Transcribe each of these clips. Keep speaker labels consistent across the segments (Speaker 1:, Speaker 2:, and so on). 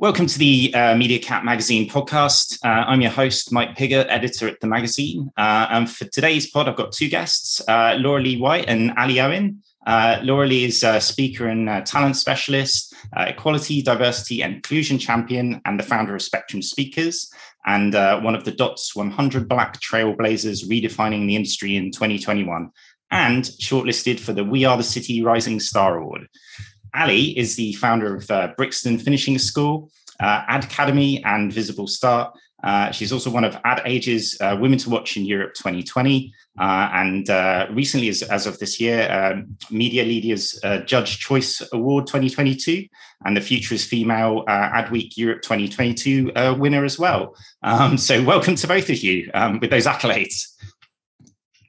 Speaker 1: Welcome to the uh, MediaCat Magazine podcast. Uh, I'm your host, Mike Piggott, editor at the magazine. Uh, and for today's pod, I've got two guests, uh, Lauralee Whyte and Ally Owen. Uh, Lauralee is a speaker and uh, talent specialist, equality, diversity, and inclusion champion, and the founder of Spectrum Speakers, and one of the DOTS 100 Black Trailblazers redefining the industry in 2021, and shortlisted for the We Are the City Rising Star Award. Ally is the founder of uh, Brixton Finishing School, uh, AdCademy, and Visible Start. Uh, she's also one of Ad Age's uh, Women to Watch in Europe 2020. Uh, and uh, recently, as, as, of this year, um, Media Leaders Judge Choice Award 2022 and the Future is Female Ad Week Europe 2022 winner as well. Um, so, welcome to both of you um, with those accolades.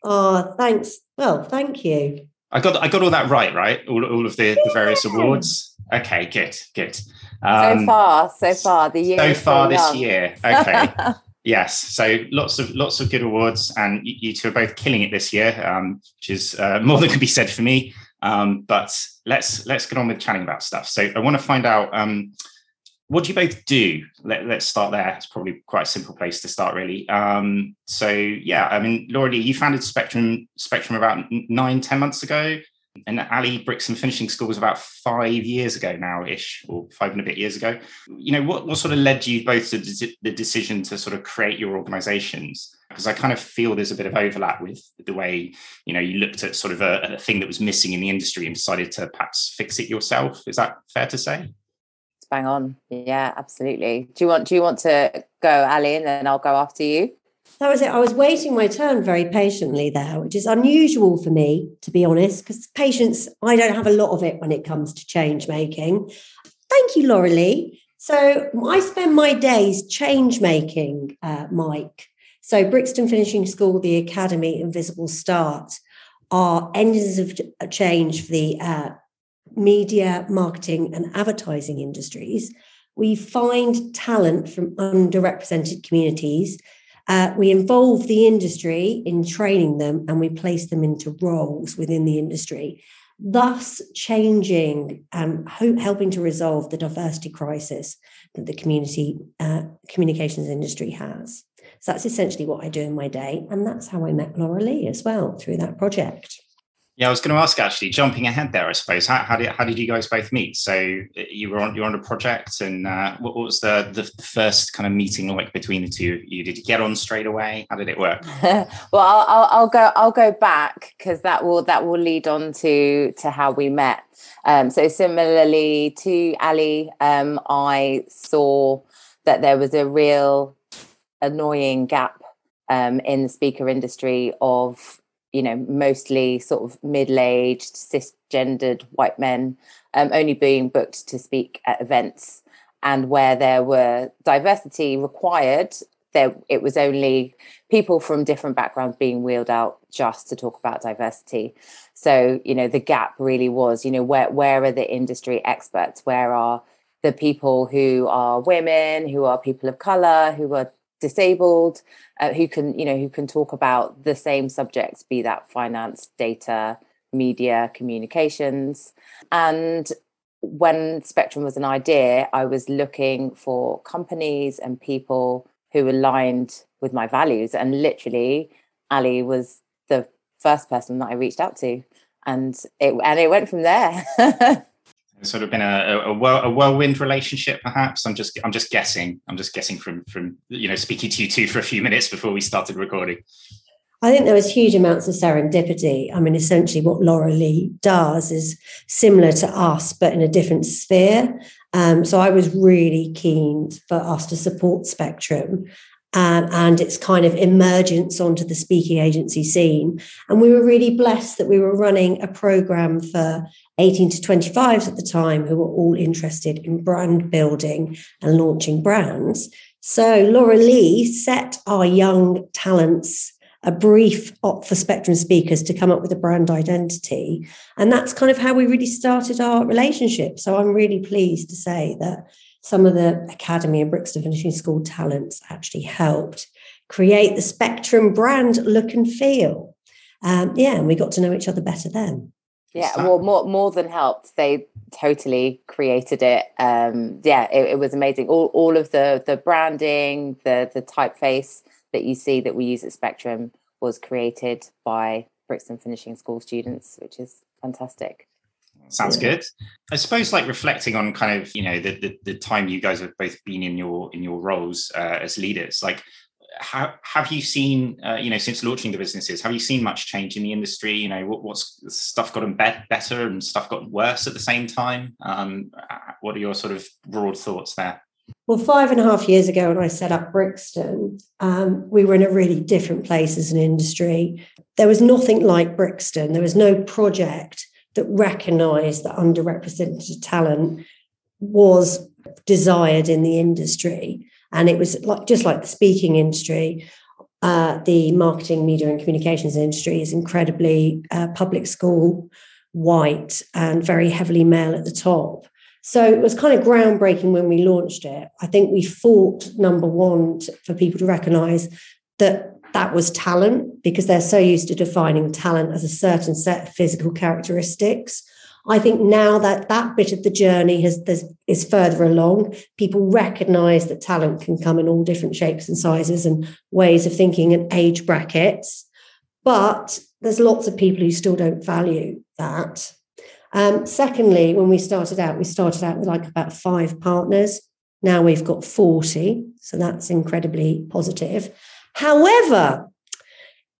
Speaker 2: Oh, thanks. Well, thank you.
Speaker 1: I got I got all that right, right? All, all of the, the various awards. Okay, good, good.
Speaker 3: Um, so far, so far, the year.
Speaker 1: So far this young. year. Okay. yes. So lots of lots of good awards, and you, you two are both killing it this year, um, which is uh, more than can be said for me. Um, but let's let's get on with chatting about stuff. So I want to find out um, what do you both do? Let, us start there. It's probably quite a simple place to start, really. Um, so yeah, I mean, Laura, Lee, you founded Spectrum Spectrum about nine, ten months ago, and Ally Brixton Finishing School was about five years ago now, ish, or five and a bit years ago. You know, what what sort of led you both to the decision to sort of create your organisations? Because I kind of feel there's a bit of overlap with the way you know you looked at sort of a, a thing that was missing in the industry and decided to perhaps fix it yourself. Is that fair to say?
Speaker 3: Bang on. Yeah, absolutely. Do you want do you want to go, Ally, and then I'll go after you?
Speaker 2: That was it. I was waiting my turn very patiently there, which is unusual for me, to be honest, because patience, I don't have a lot of it when it comes to change making. Thank you, Lauralee. So I spend my days change making, uh, Mike. So Brixton Finishing School, the AdCademy, Invisible Start are engines of change for the uh, media, marketing, and advertising industries, we find talent from underrepresented communities. Uh, we involve the industry in training them and we place them into roles within the industry, thus changing and um, helping to resolve the diversity crisis that the community uh, communications industry has. So that's essentially what I do in my day. And that's how I met Lauralee as well through that project.
Speaker 1: Yeah, I was going to ask actually, jumping ahead there, I suppose. How, how did how did you guys both meet? So you were on you are on a project, and uh, what, what, was the, the first kind of meeting like between the two of you? Did you get on straight away? How did it work?
Speaker 3: well, I'll, I'll, I'll, go I'll go back because that will that will lead on to to how we met. Um, so similarly to Ally, um, I saw that there was a real annoying gap um, in the speaker industry of you know, mostly sort of middle-aged, cisgendered white men, um, only being booked to speak at events, and where there were diversity required, there it was only people from different backgrounds being wheeled out just to talk about diversity. So you know, the gap really was, you know, where where are the industry experts? Where are the people who are women, who are people of color, who are disabled uh, who can you know who can talk about the same subjects be that finance data media communications. And when spectrum was an idea i was looking for companies and people who aligned with my values. And literally Ally was the first person that i reached out to. And it and it went from there
Speaker 1: sort of been a, a, a whirlwind relationship perhaps. I'm just i'm just guessing. I'm just guessing from from you know speaking to you two for a few minutes before we started recording.
Speaker 2: I think there was huge amounts of serendipity. I mean essentially what Lauralee does is similar to us but in a different sphere. Um, so i was really keen for us to support spectrum and its kind of emergence onto the speaking agency scene. And we were really blessed that we were running a program for 18 to 25s at the time who were all interested in brand building and launching brands. So Lauralee set our young talents a brief op for Spectrum speakers to come up with a brand identity. And that's kind of how we really started our relationship. So I'm really pleased to say that some of the AdCademy and Brixton Finishing School talents actually helped create the Spectrum brand look and feel. Um, yeah, and we got to know each other better then.
Speaker 3: Yeah, well, more more than helped. They totally created it. Um, yeah, it, it, was amazing. All all of the the branding, the the typeface that you see that we use at Spectrum was created by Brixton Finishing School students, which is fantastic.
Speaker 1: Sounds good. I suppose, like reflecting on kind of you know the, the, the time you guys have both been in your in your roles uh, as leaders. Like, how have you seen uh, you know since launching the businesses? Have you seen much change in the industry? You know, what, what's stuff gotten be- better and stuff gotten worse at the same time? Um, uh, what are your sort of broad thoughts there?
Speaker 2: Well, five and a half years ago, when I set up Brixton, um, we were in a really different place as an industry. There was nothing like Brixton. There was no project that recognised that underrepresented talent was desired in the industry. And it was like just like the speaking industry, uh, the marketing, media, and communications industry is incredibly uh, public school, white, and very heavily male at the top. So it was kind of groundbreaking when we launched it. I think we fought number one for people to recognize that that was talent because they're so used to defining talent as a certain set of physical characteristics. I think now that that bit of the journey has is further along, people recognize that talent can come in all different shapes and sizes and ways of thinking and age brackets. But there's lots of people who still don't value that. Um, secondly, when we started out, we started out with like about five partners. Now we've got 40. So that's incredibly positive. However,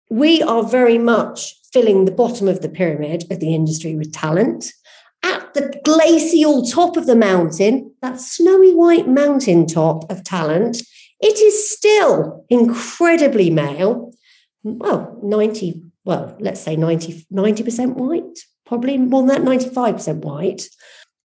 Speaker 2: we are very much filling the bottom of the pyramid of the industry with talent. At the glacial top of the mountain, that snowy white mountain top of talent, it is still incredibly male. Well, 90, well, let's say 90, 90% white, probably more than that, 95% white.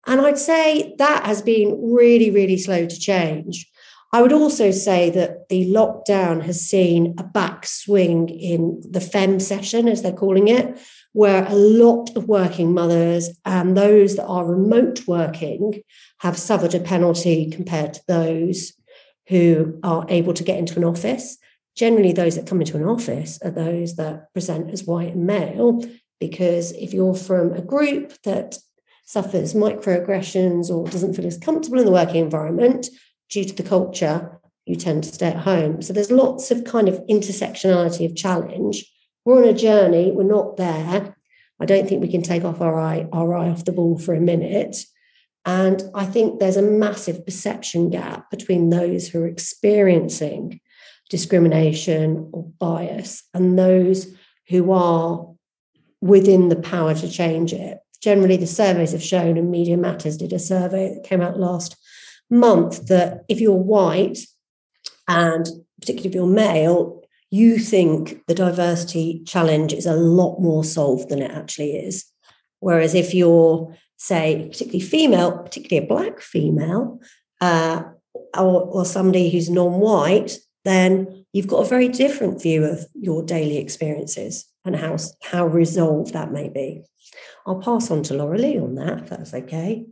Speaker 2: And I'd say that has been really, really slow to change. I would also say that the lockdown has seen a backswing in the FEM session, as they're calling it, where a lot of working mothers and those that are remote working have suffered a penalty compared to those who are able to get into an office. Generally, those that come into an office are those that present as white and male, because if you're from a group that suffers microaggressions or doesn't feel as comfortable in the working environment due to the culture, you tend to stay at home. So there's lots of kind of intersectionality of challenge. We're on a journey, we're not there. I don't think we can take off our eye, our eye off the ball for a minute. And I think there's a massive perception gap between those who are experiencing discrimination or bias and those who are within the power to change it. Generally, the surveys have shown, and Media Matters did a survey that came out last month, that if you're white and particularly if you're male, you think the diversity challenge is a lot more solved than it actually is. Whereas if you're, say, particularly female, particularly a black female, uh, or, or somebody who's non white, then you've got a very different view of your daily experiences and how, how resolved that may be. I'll pass on to Lauralee on that, if that's okay.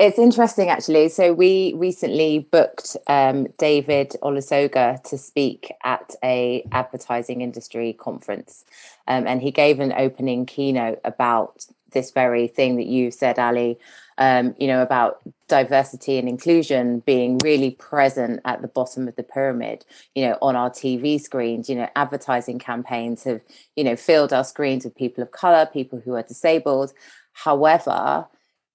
Speaker 3: It's interesting, actually. So we recently booked um, David Olusoga to speak at a advertising industry conference, um, and he gave an opening keynote about this very thing that you said, Ally. Um, you know about diversity and inclusion being really present at the bottom of the pyramid. You know, on our TV screens. You know, advertising campaigns have you know filled our screens with people of color, people who are disabled. However,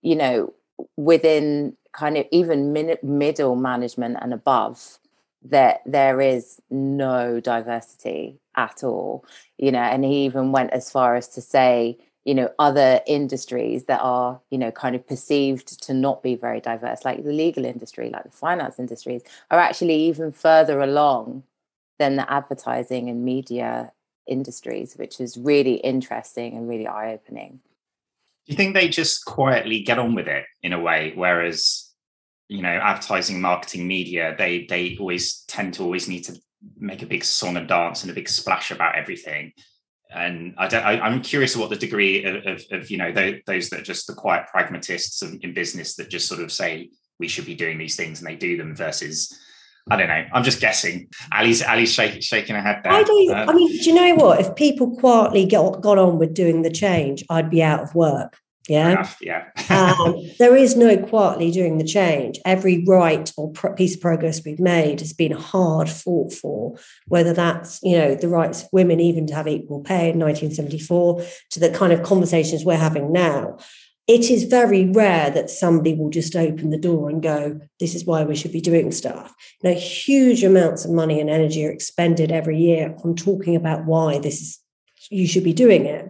Speaker 3: you know within kind of even min- middle management and above that there is no diversity at all you know and he even went as far as to say you know other industries that are you know kind of perceived to not be very diverse like the legal industry like the finance industries are actually even further along than the advertising and media industries which is really interesting and really eye opening
Speaker 1: do you think they just quietly get on with it in a way? Whereas you know advertising marketing media they they always tend to always need to make a big song and dance and a big splash about everything. And I don't, I, am curious what the degree of, of, of you know those, those, that are just the quiet pragmatists in business that just sort of say we should be doing these things and they do them versus I don't know. I'm just guessing. Ally's Ally's shake, shaking her head there.
Speaker 2: I don't.
Speaker 1: Uh,
Speaker 2: I mean, do you know what? If people quietly got got on with doing the change, I'd be out of work. Yeah.
Speaker 1: enough, yeah.
Speaker 2: um, there is no quietly doing the change. Every right or pro- piece of progress we've made has been hard fought for, whether that's you know the rights of women even to have equal pay in 1974 to the kind of conversations we're having now. It is very rare that somebody will just open the door and go, "This is why we should be doing stuff." You know, huge amounts of money and energy are expended every year on talking about why this is you should be doing it.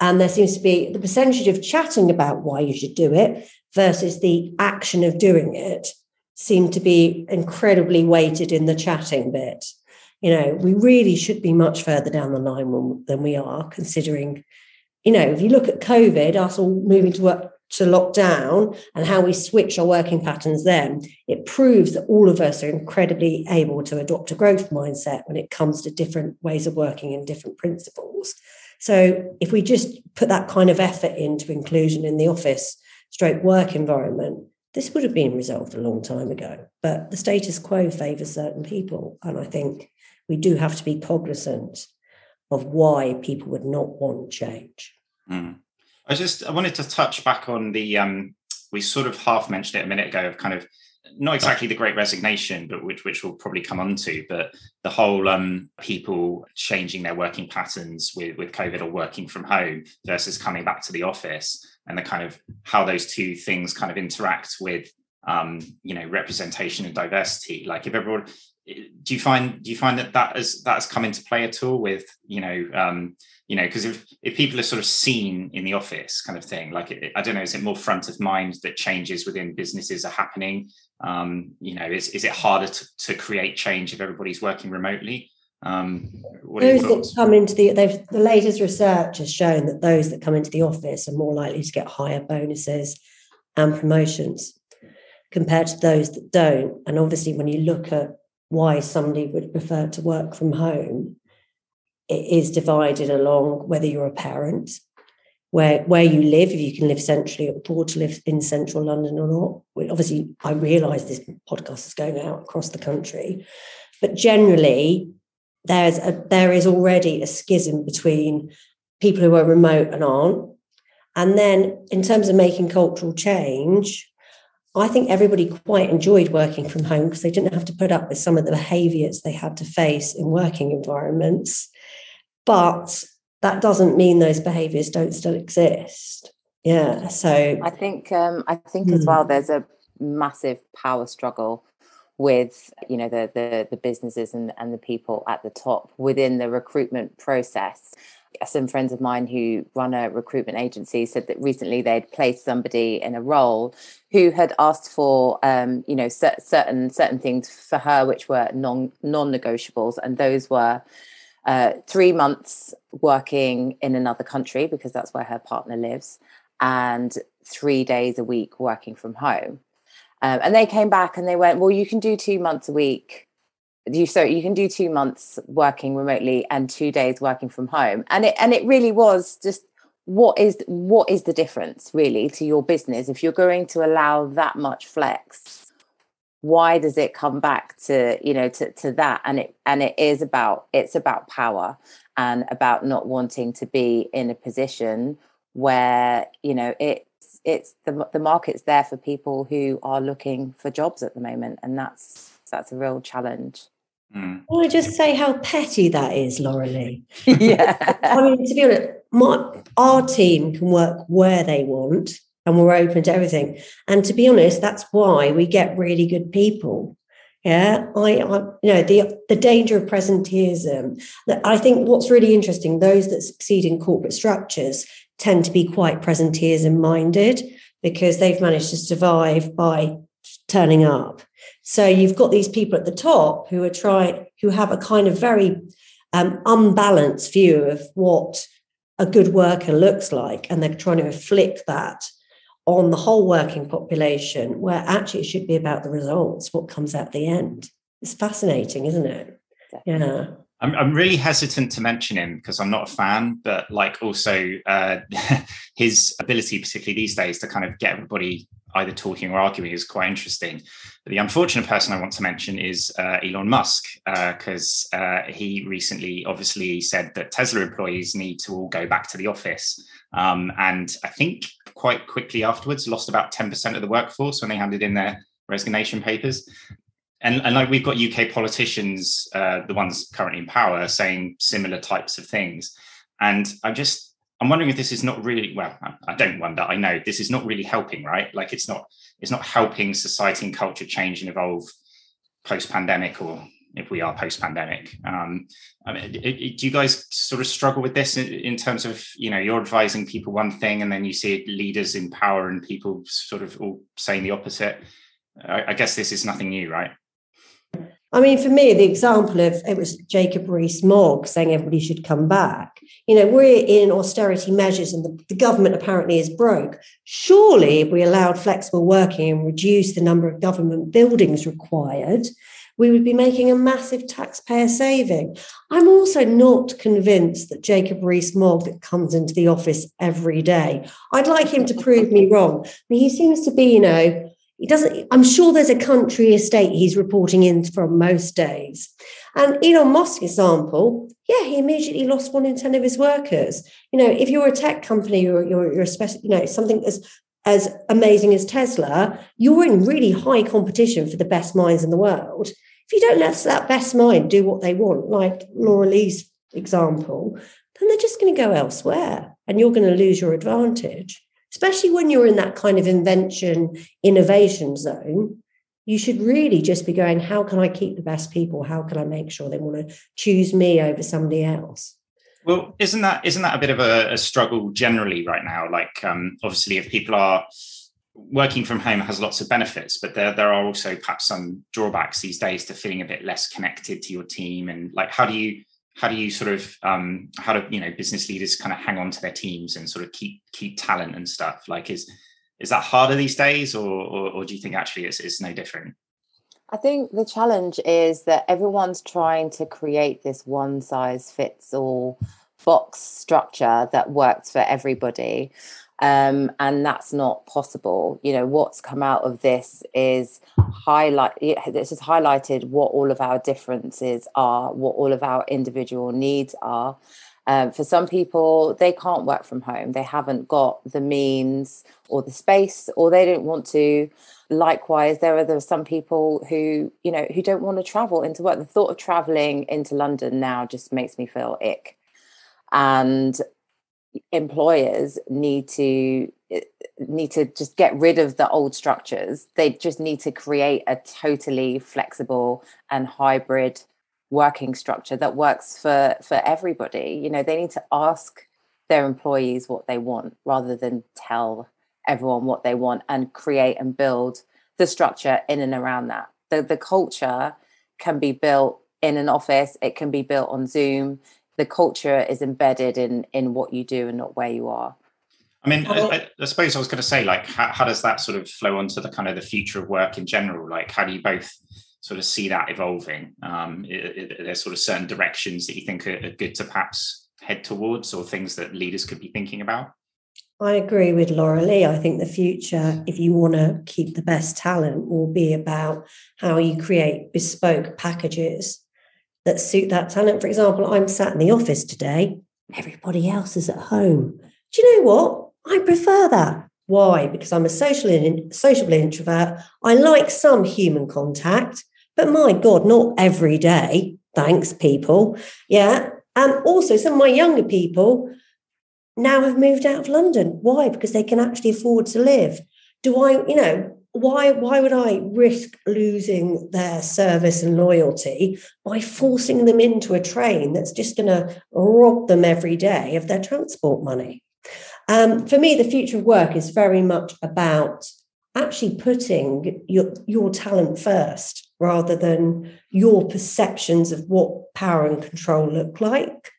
Speaker 2: And there seems to be the percentage of chatting about why you should do it versus the action of doing it seem to be incredibly weighted in the chatting bit. You know, we really should be much further down the line than we are, considering, you know, if you look at COVID, us all moving to work to lockdown and how we switch our working patterns then, it proves that all of us are incredibly able to adopt a growth mindset when it comes to different ways of working and different principles. So if we just put that kind of effort into inclusion in the office stroke work environment, this would have been resolved a long time ago. But the status quo favours certain people. And I think we do have to be cognizant of why people would not want change.
Speaker 1: Mm. I just I wanted to touch back on the um we sort of half mentioned it a minute ago of kind of not exactly the great resignation, but which which we'll probably come on to, but the whole um, people changing their working patterns with with COVID or working from home versus coming back to the office, and the kind of how those two things kind of interact with um, you know representation and diversity. Like if everyone, do you find do you find that that has that has come into play at all with you know um, you know because if if people are sort of seen in the office kind of thing like it, i don't know is it more front of mind that changes within businesses are happening? Um, you know is, is it harder to, to create change if everybody's working remotely? Um,
Speaker 2: those that come into the they've the latest research has shown that those that come into the office are more likely to get higher bonuses and promotions compared to those that don't. And obviously when you look at why somebody would prefer to work from home it is divided along whether you're a parent where where you live, if you can live centrally or afford to live in central London or not. Obviously, I realise this podcast is going out across the country, but generally, there's a there is already a schism between people who are remote and aren't. And then, in terms of making cultural change, I think everybody quite enjoyed working from home because they didn't have to put up with some of the behaviours they had to face in working environments. But that doesn't mean those behaviors don't still exist yeah so
Speaker 3: i think um i think as well hmm. there's a massive power struggle with you know the the, the businesses and, and the people at the top within the recruitment process some friends of mine who run a recruitment agency said that recently they'd placed somebody in a role who had asked for um, you know certain certain things for her which were non non-negotiables and those were uh, three months working in another country because that's where her partner lives, and three days a week working from home. Um, and they came back and they went, "Well, you can do two months a week. You so you can do two months working remotely and two days working from home." And it and it really was just what is what is the difference really to your business? If you're going to allow that much flex why does it come back to you know to, to that? And it and it is about it's about power and about not wanting to be in a position where you know it's it's the, the market's there for people who are looking for jobs at the moment. And that's that's a real challenge
Speaker 2: mm. Can I just say how petty that is, Lauralee?
Speaker 3: yeah.
Speaker 2: I mean, to be honest, my, our team can work where they want and we're open to everything. And to be honest, that's why we get really good people. Yeah, I, I you know the the danger of presenteeism. I think what's really interesting, those that succeed in corporate structures tend to be quite presenteeism minded because they've managed to survive by turning up. So you've got these people at the top who are trying, who have a kind of very um, unbalanced view of what a good worker looks like, and they're trying to inflict that on the whole working population, where actually it should be about the results, what comes at the end. It's fascinating, isn't it? Yeah.
Speaker 1: I'm, I'm really hesitant to mention him because I'm not a fan, but like also uh, his ability, particularly these days, to kind of get everybody either talking or arguing is quite interesting. But the unfortunate person I want to mention is uh, Elon Musk, because uh, uh, he recently obviously said that Tesla employees need to all go back to the office. Um, and I think quite quickly afterwards lost about 10% of the workforce when they handed in their resignation papers. And, and like we've got UK politicians, uh, the ones currently in power, saying similar types of things. And I'm just I'm wondering if this is not really well. I don't wonder. I know this is not really helping, right? Like it's not it's not helping society and culture change and evolve post pandemic, or if we are post pandemic. Um, I mean, do you guys sort of struggle with this in, in, terms of you know you're advising people one thing, and then you see leaders in power and people sort of all saying the opposite? I guess this is nothing new, right?
Speaker 2: I mean, for me, the example of it was Jacob Rees-Mogg saying everybody should come back. You know, we're in austerity measures and the, the, government apparently is broke. Surely, if we allowed flexible working and reduced the number of government buildings required, we would be making a massive taxpayer saving. I'm also not convinced that Jacob Rees-Mogg comes into the office every day. I'd like him to prove me wrong. Mean, he seems to be, you know, he doesn't i'm sure there's a country estate he's reporting in from most days. And elon musk example yeah he immediately lost one in 10 of his workers. You know if you're a tech company or you're, you're a special you know something as as amazing as tesla you're in really high competition for the best minds in the world. If you don't let that best mind do what they want like Lauralee's example then they're just going to go elsewhere and you're going to lose your advantage especially when you're in that kind of invention innovation zone you should really just be going how can i keep the best people? How can i make sure they want to choose me over somebody else?
Speaker 1: Well isn't that isn't that a bit of a, a struggle generally right now? Like um, obviously if people are working from home has lots of benefits but there, there are also perhaps some drawbacks these days to feeling a bit less connected to your team and like how do you how do you sort of um, how do you know business leaders kind of hang on to their teams and sort of keep keep talent and stuff? Like is is that harder these days or or, or do you think actually it's, it's no different?
Speaker 3: I think the challenge is that everyone's trying to create this one size fits all box structure that works for everybody um, and that's not possible. You know, what's come out of this is highlight. This has highlighted what all of our differences are, what all of our individual needs are. Um, for some people, they can't work from home. They haven't got the means or the space, or they don't want to. Likewise, there are there are some people who you know who don't want to travel into work. The thought of traveling into London now just makes me feel ick. And employers need to eh, need to just get rid of the old structures. They just need to create a totally flexible and hybrid working structure that works for for everybody. You know they need to ask their employees what they want rather than tell everyone what they want and create and build the structure in and around that. The the culture can be built in an office. It can be built on zoom the culture is embedded in in what you do and not where you are.
Speaker 1: I mean I, I, suppose i was going to say like how, how does that sort of flow onto the kind of the future of work in general? Like how do you both sort of see that evolving? Um there's sort of certain directions that you think are, are good to perhaps head towards or things that leaders could be thinking about?
Speaker 2: I agree with Lauralee. I think the future, if you want to keep the best talent, will be about how you create bespoke packages that suit that talent. For example, I'm sat in the office today, everybody else is at home. Do you know what? I prefer that. Why? Because I'm a social sociable introvert. I like some human contact, but my God, not every day. Thanks, people. Yeah. And also, some of my younger people now have moved out of London. Why? Because they can actually afford to live. Do I, you know, why why would I risk losing their service and loyalty by forcing them into a train that's just going to rob them every day of their transport money? Um, for me, the future of work is very much about actually putting your, your talent first rather than your perceptions of what power and control look like.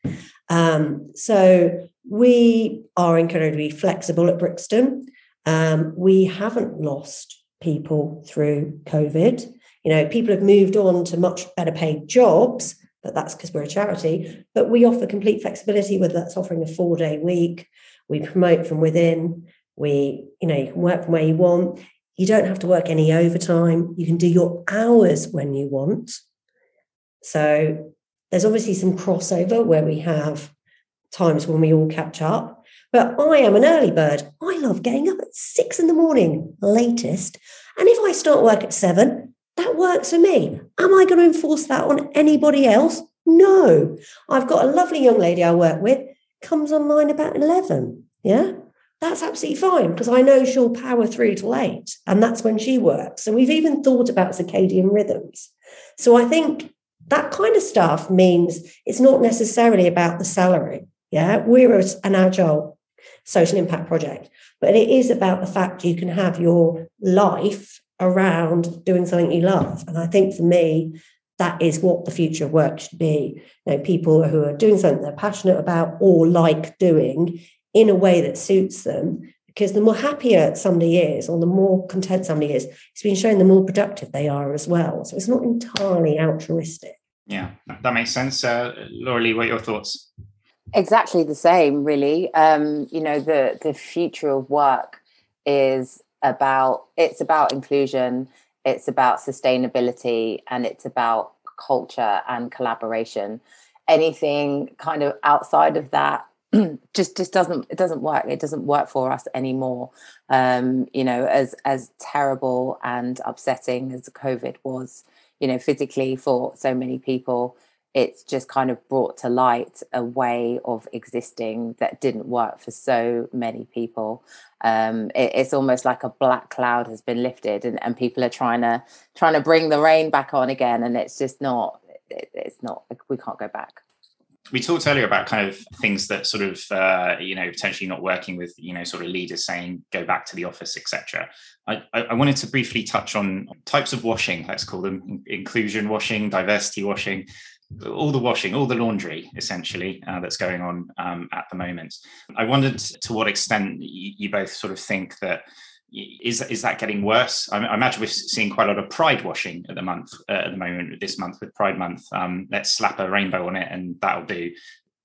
Speaker 2: Um, so we are incredibly flexible at Brixton. Um, we haven't lost people through COVID. You know, people have moved on to much better paid jobs, but that's because we're a charity. But we offer complete flexibility, whether that's offering a four day week, we promote from within, we, you know, you can work from where you want. You don't have to work any overtime. You can do your hours when you want. So there's obviously some crossover where we have times when we all catch up. But I am an early bird. I love getting up at six in the morning, latest. And if I start work at seven, that works for me. Am I going to enforce that on anybody else? No. I've got a lovely young lady I work with, comes online about 11. Yeah. That's absolutely fine because I know she'll power through till eight, and that's when she works. So we've even thought about circadian rhythms. So I think that kind of stuff means it's not necessarily about the salary. Yeah, we're an agile social impact project, but it is about the fact you can have your life around doing something you love. And I think for me, that is what the future of work should be. You know, people who are doing something they're passionate about or like doing in a way that suits them. Because the more happier somebody is, or the more content somebody is, it's been shown the more productive they are as well. So it's not entirely altruistic.
Speaker 1: Yeah, that makes sense. Uh, Lauralee, what are your thoughts?
Speaker 3: Exactly the same, really. Um, you know, the the future of work is about it's about inclusion, it's about sustainability, and it's about culture and collaboration. Anything kind of outside of that just just doesn't it doesn't work it doesn't work for us anymore um you know as as terrible and upsetting as covid was you know physically for so many people it's just kind of brought to light a way of existing that didn't work for so many people. Um, it, it's almost like a black cloud has been lifted, and, and people are trying to trying to bring the rain back on again, and it's just not. It, it's not. We can't go back
Speaker 1: we talked earlier about kind of things that sort of uh, you know potentially not working with you know sort of leaders saying go back to the office etc I, I, wanted to briefly touch on types of washing let's call them inclusion washing diversity washing all the washing, all the laundry, essentially, uh, that's going on um, at the moment. I wondered to what extent you, both sort of think that is is that getting worse? I, I, imagine we're seeing quite a lot of pride washing at the month uh, at the moment. This month with Pride Month, um, let's slap a rainbow on it, and that'll do.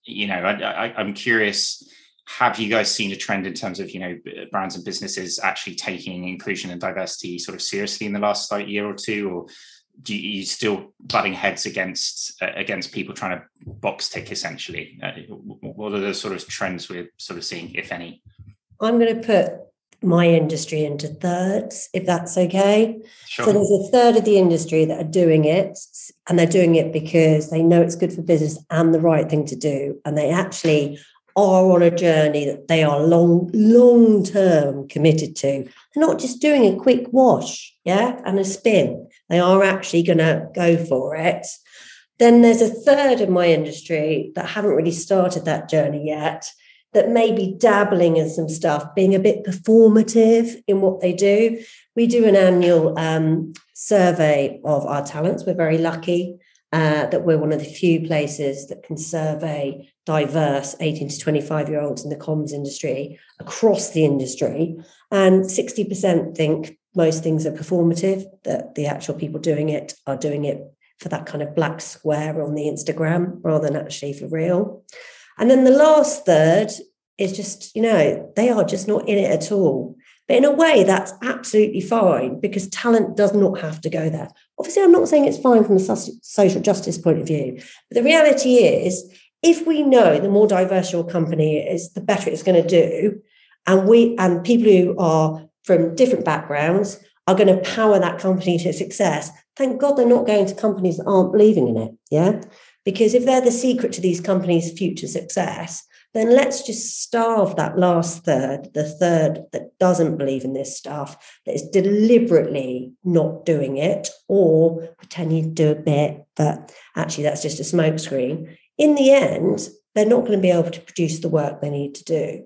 Speaker 1: You know, I, I, I'm curious have you guys seen a trend in terms of you know brands and businesses actually taking inclusion and diversity sort of seriously in the last like, year or two or do you, you still butting heads against uh, against people trying to box tick essentially? Uh, what are the sort of trends we're sort of seeing, if any?
Speaker 2: I'm going to put my industry into thirds, if that's okay. Sure. So there's a third of the industry that are doing it, and they're doing it because they know it's good for business and the right thing to do, and they actually are on a journey that they are long, long term committed to. They're not just doing a quick wash, yeah, and a spin. They are actually going to go for it. Then there's a third of my industry that haven't really started that journey yet, that may be dabbling in some stuff, being a bit performative in what they do. We do an annual um, survey of our talents. We're very lucky uh, that we're one of the few places that can survey diverse 18 to 25 year olds in the comms industry across the industry. And 60% think most things are performative, that the actual people doing it are doing it for that kind of black square on the Instagram rather than actually for real. And then the last third is just, you know, they are just not in it at all. But in a way, that's absolutely fine because talent does not have to go there. Obviously, I'm not saying it's fine from a social justice point of view, but the reality is if we know the more diverse your company is, the better it's going to do. And we and people who are from different backgrounds are going to power that company to success. Thank God they're not going to companies that aren't believing in it. Yeah. Because if they're the secret to these companies' future success, then let's just starve that last third, the third that doesn't believe in this stuff, that is deliberately not doing it or pretending to do a bit, but actually that's just a smokescreen in the end, they're not going to be able to produce the work they need to do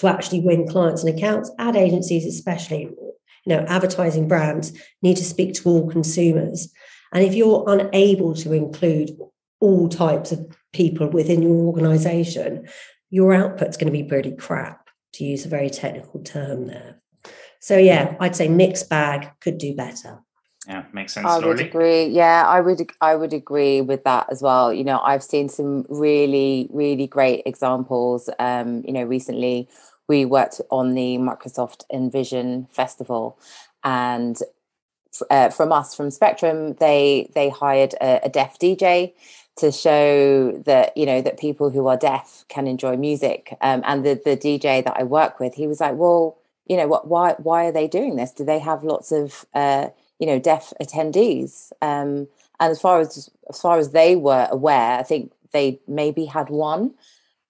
Speaker 2: to actually win clients and accounts. Ad agencies, especially, you know, advertising brands need to speak to all consumers. And if you're unable to include all types of people within your organization, your output's going to be pretty crap, to use a very technical term there. So, yeah, I'd say mixed bag could do better
Speaker 1: yeah makes sense i
Speaker 3: would agree yeah i would i would agree with that as well you know i've seen some really really great examples um you know recently we worked on the microsoft envision festival and uh, from us from Spectrum, they they hired a, a deaf DJ to show that you know that people who are deaf can enjoy music. Um, and the the DJ that I work with, he was like, well, you know, what why why are they doing this? Do they have lots of uh, you know deaf attendees? Um, and as far as as far as they were aware, I think they maybe had one,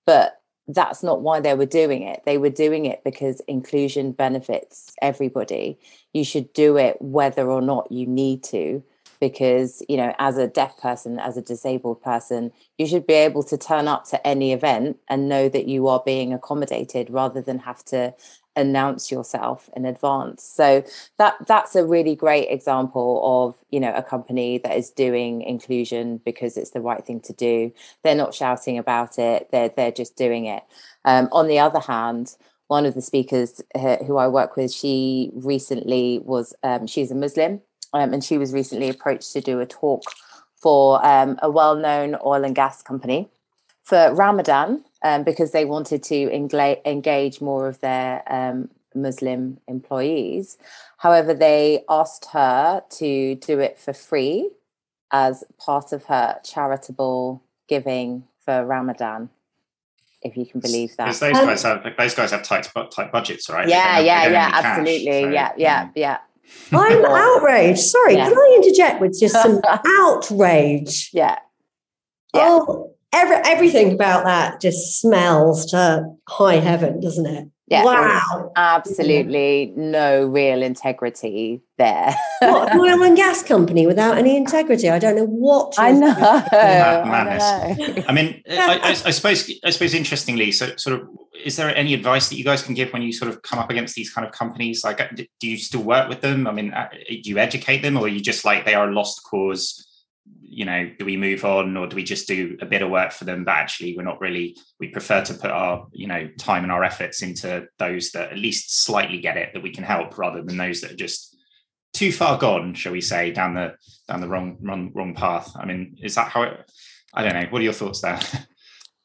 Speaker 3: but that's not why they were doing it. They were doing it because inclusion benefits everybody. You should do it whether or not you need to, because, you know, as a deaf person, as a disabled person, you should be able to turn up to any event and know that you are being accommodated rather than have to announce yourself in advance. So that that's a really great example of you know a company that is doing inclusion because it's the right thing to do. They're not shouting about it. They're they're just doing it. Um, on the other hand one of the speakers uh, who i work with she recently was um, she's a muslim um, and she was recently approached to do a talk for um, a well-known oil and gas company for ramadan um, because they wanted to engla- engage more of their um, Muslim employees. However, they asked her to do it for free as part of her charitable giving for Ramadan. If you can believe that,
Speaker 1: because those um, guys have those guys have tight tight budgets, right?
Speaker 3: Yeah, yeah, yeah, absolutely, cash, so, yeah, yeah, yeah.
Speaker 2: I'm outraged. Sorry, yeah. can I interject with just some outrage?
Speaker 3: Yeah.
Speaker 2: yeah. Oh, every, everything about that just smells to high heaven, doesn't it?
Speaker 3: Yeah, wow. Absolutely no real integrity there.
Speaker 2: what, an oil and gas company without any integrity? I don't know what.
Speaker 3: I know. I,
Speaker 1: know. I mean, I, I, I, suppose, I suppose interestingly, so sort of, is there any advice that you guys can give when you sort of come up against these kind of companies? Like, do you still work with them? I mean, uh, do you educate them or are you just like, they are a lost cause? You know do we move on or do we just do a bit of work for them? But actually we're not really we prefer to put our you know time and our efforts into those that at least slightly get it that we can help rather than those that are just too far gone shall we say down the down the wrong wrong wrong path. I mean is that how it i don't know. What are your thoughts there?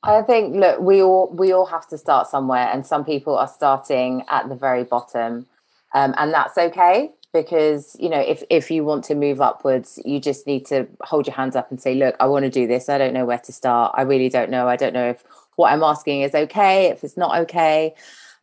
Speaker 3: I think look, we all we all have to start somewhere, and some people are starting at the very bottom, um, and that's okay because you know if if you want to move upwards you just need to hold your hands up and say look i want to do this. I don't know where to start. I really don't know. I don't know if what i'm asking is okay if it's not okay.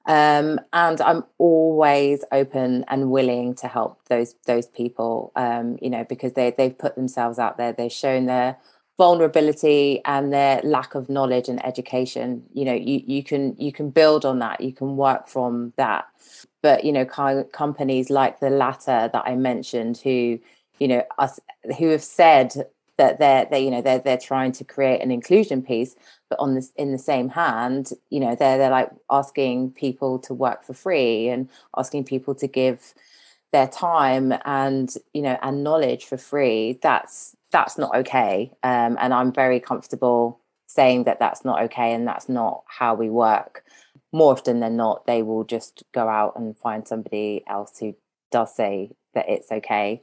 Speaker 3: Um, and i'm always open and willing to help those those people um, you know because they they've put themselves out there. They've shown their vulnerability and their lack of knowledge and education. You know you you can you can build on that. You can work from that but you know companies like the latter that i mentioned who you know us who have said that they're they you know they're they're trying to create an inclusion piece but on this in the same hand you know they're they're like asking people to work for free and asking people to give their time and you know and knowledge for free. That's that's not okay. Um, and i'm very comfortable saying that that's not okay and that's not how we work more often than not, they will just go out and find somebody else who does say that it's okay.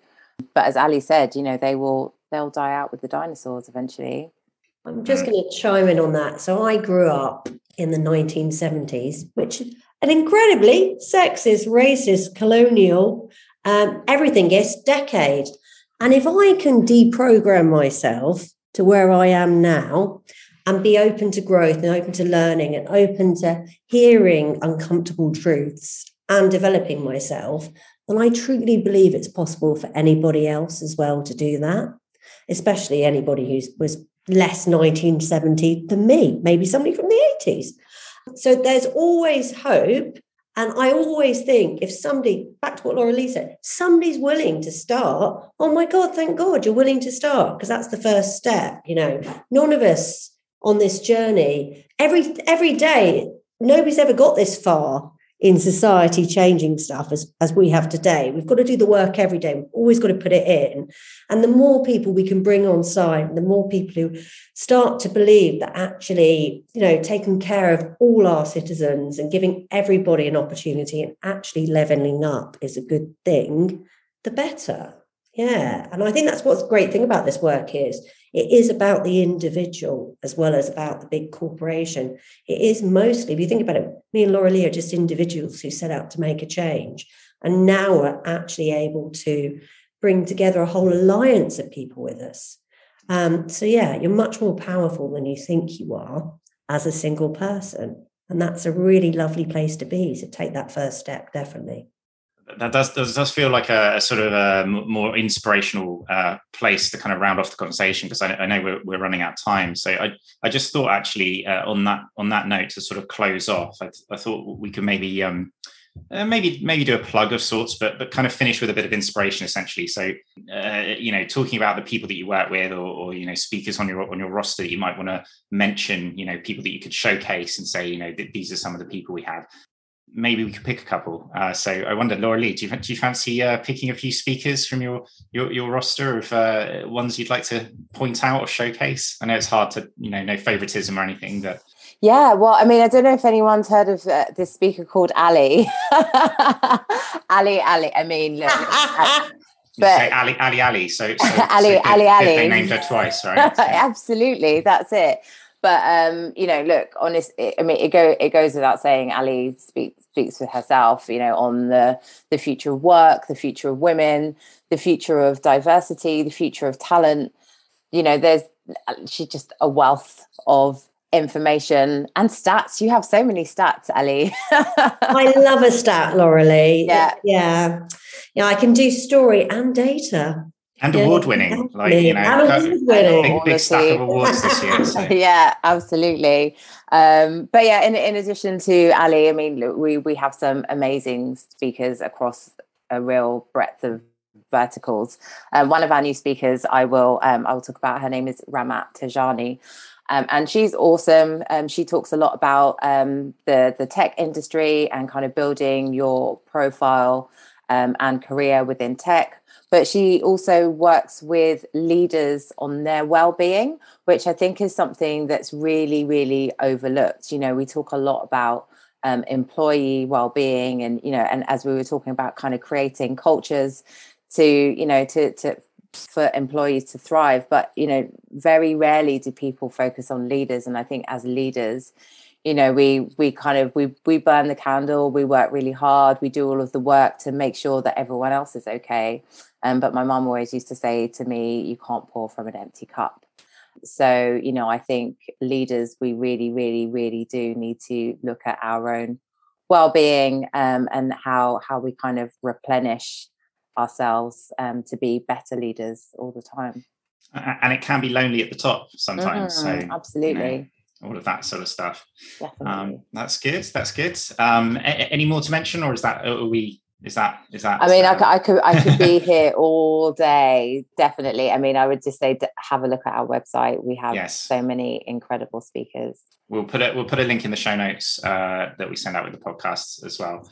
Speaker 3: But as Ally said, you know, they will they'll die out with the dinosaurs eventually.
Speaker 2: I'm just going to chime in on that. So I grew up in the 1970s, which an incredibly sexist, racist, colonial, um, everything gets decade. And if I can deprogram myself to where I am now, and be open to growth and open to learning and open to hearing uncomfortable truths and developing myself, then I truly believe it's possible for anybody else as well to do that, especially anybody who was less 1970 than me, maybe somebody from the 80s. So there's always hope. And I always think if somebody, back to what Lauralee said, somebody's willing to start, oh my God, thank God you're willing to start, because that's the first step. You know, none of us on this journey. Every every day nobody's ever got this far in society changing stuff as, as we have today. We've got to do the work every day. We've always got to put it in. And the more people we can bring on side the more people who start to believe that actually you know taking care of all our citizens and giving everybody an opportunity and actually leveling up is a good thing the better. Yeah. And I think that's what's great thing about this work is it is about the individual as well as about the big corporation. It is mostly, if you think about it, me and Lauralee are just individuals who set out to make a change. And now we're actually able to bring together a whole alliance of people with us. Um, so, yeah, you're much more powerful than you think you are as a single person. And that's a really lovely place to be So, take that first step, definitely
Speaker 1: that does, does does feel like a, a sort of a more inspirational uh, place to kind of round off the conversation because I, I, know we're, we're running out of time. So I I just thought actually uh, on that on that note to sort of close off, I, I thought we could maybe um, uh, maybe maybe do a plug of sorts, but but kind of finish with a bit of inspiration essentially. So uh, you know, talking about the people that you work with, or, or, you know, speakers on your on your roster you might want to mention. You know, people that you could showcase and say, you know, that these are some of the people we have maybe we could pick a couple. Uh, so I wonder, Lauralee, do you, do you fancy uh, picking a few speakers from your your, your roster of uh, ones you'd like to point out or showcase? I know it's hard to, you know, no favoritism or anything, but.
Speaker 3: Yeah, well, I mean, I don't know if anyone's heard of uh, this speaker called Ally. Ally, Ally. I mean, look,
Speaker 1: but Ally, Ally, Ally. So, so
Speaker 3: Ally, so Ally, Ally.
Speaker 1: They named her twice, right?
Speaker 3: Absolutely, that's it. But um, you know, look, honest. I mean, it go it goes without saying. Ally speaks speaks for herself. You know, on the the future of work, the future of women, the future of diversity, the future of talent. You know, there's she's just a wealth of information and stats. You have so many stats, Ally.
Speaker 2: I love a stat,
Speaker 3: Lauralee. Yeah,
Speaker 2: yeah, yeah. I can do story and data
Speaker 1: and yeah, award winning, like you know, big, big stack of awards this year. So.
Speaker 3: yeah, absolutely. Um, but yeah, in in addition to Ally, I mean, we we have some amazing speakers across a real breadth of verticals. Um, one of our new speakers, I will um, I will talk about. Her name is Ramat Tajani. Um, and she's awesome. Um, she talks a lot about um, the the tech industry and kind of building your profile um, and career within tech but she also works with leaders on their well-being which i think is something that's really really overlooked. You know we talk a lot about um, employee well-being and you know and as we were talking about kind of creating cultures to you know to to for employees to thrive. But you know very rarely do people focus on leaders. And i think as leaders you know we we kind of we we burn the candle. We work really hard. We do all of the work to make sure that everyone else is okay um, but my mom always used to say to me you can't pour from an empty cup so you know i think leaders we really really really do need to look at our own well-being um, and how how we kind of replenish ourselves um, to be better leaders all the time
Speaker 1: and it can be lonely at the top sometimes mm, so
Speaker 3: absolutely
Speaker 1: you know, all of that sort of stuff. Um, that's good. That's good. Um, a- any more to mention, or is that are we? Is that is that?
Speaker 3: I mean, I, could, I could I could be here all day. Definitely. I mean, I would just say have a look at our website. We have yes. so many incredible speakers
Speaker 1: we'll put it we'll put a link in the show notes uh, that we send out with the podcast as well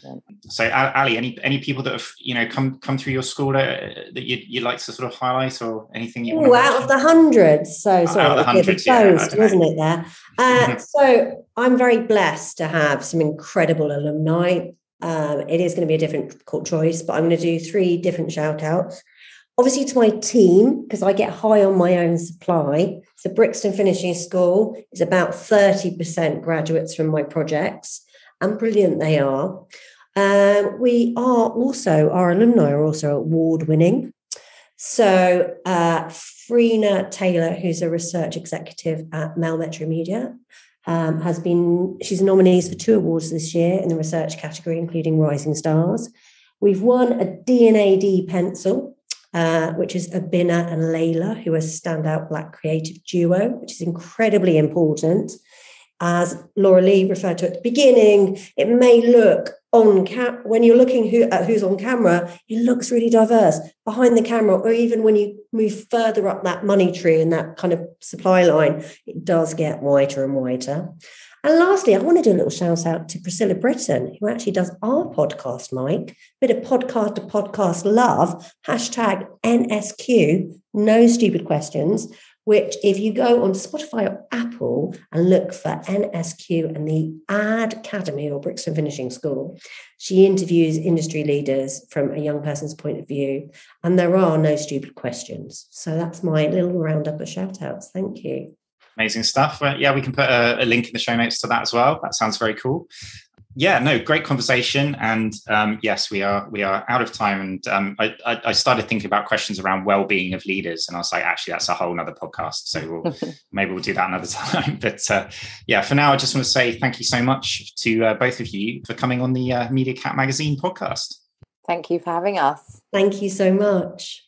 Speaker 1: so Ally any any people that have you know come come through your school uh, that you'd, you'd like to sort of highlight or anything you
Speaker 2: Ooh, out of the hundreds so sorry out of the hundreds, closed, yeah, wasn't it there uh, mm-hmm. so i'm very blessed to have some incredible alumni um, it is going to be a difficult choice but i'm going to do three different shout outs obviously to my team because I get high on my own supply. So Brixton Finishing School is about 30% graduates from my projects, and brilliant they are. Um, we are also, our alumni are also award winning. So uh, Freena Taylor, who's a research executive at Mail Metro Media, um, has been, she's nominees for two awards this year in the research category, including Rising Stars. We've won a D&AD pencil uh, which is Abina and Layla, who are standout Black creative duo, which is incredibly important. As Lauralee referred to at the beginning, it may look on cap when you're looking who, at who's on camera, it looks really diverse. Behind the camera, or even when you move further up that money tree and that kind of supply line, it does get whiter and whiter. And lastly, I want to do a little shout out to Priscilla Britton, who actually does our podcast, Mike. Bit of podcast to podcast love, hashtag NSQ, no stupid questions, which if you go on Spotify or Apple and look for NSQ and the AdCademy or Brixton Finishing School, she interviews industry leaders from a young person's point of view. And there are no stupid questions. So that's my little roundup of shout outs. Thank you.
Speaker 1: Amazing stuff. Well, yeah, we can put a, a link in the show notes to that as well. That sounds very cool yeah, no, great conversation, and um, yes, we are we are out of time. And um, I, I, I, started thinking about questions around well-being of leaders, and I was like, actually, that's a whole other podcast. So we'll, maybe we'll do that another time. But uh, yeah, for now, I just want to say thank you so much to uh, both of you for coming on the uh, MediaCat Magazine podcast.
Speaker 3: Thank you for having us.
Speaker 2: Thank you so much.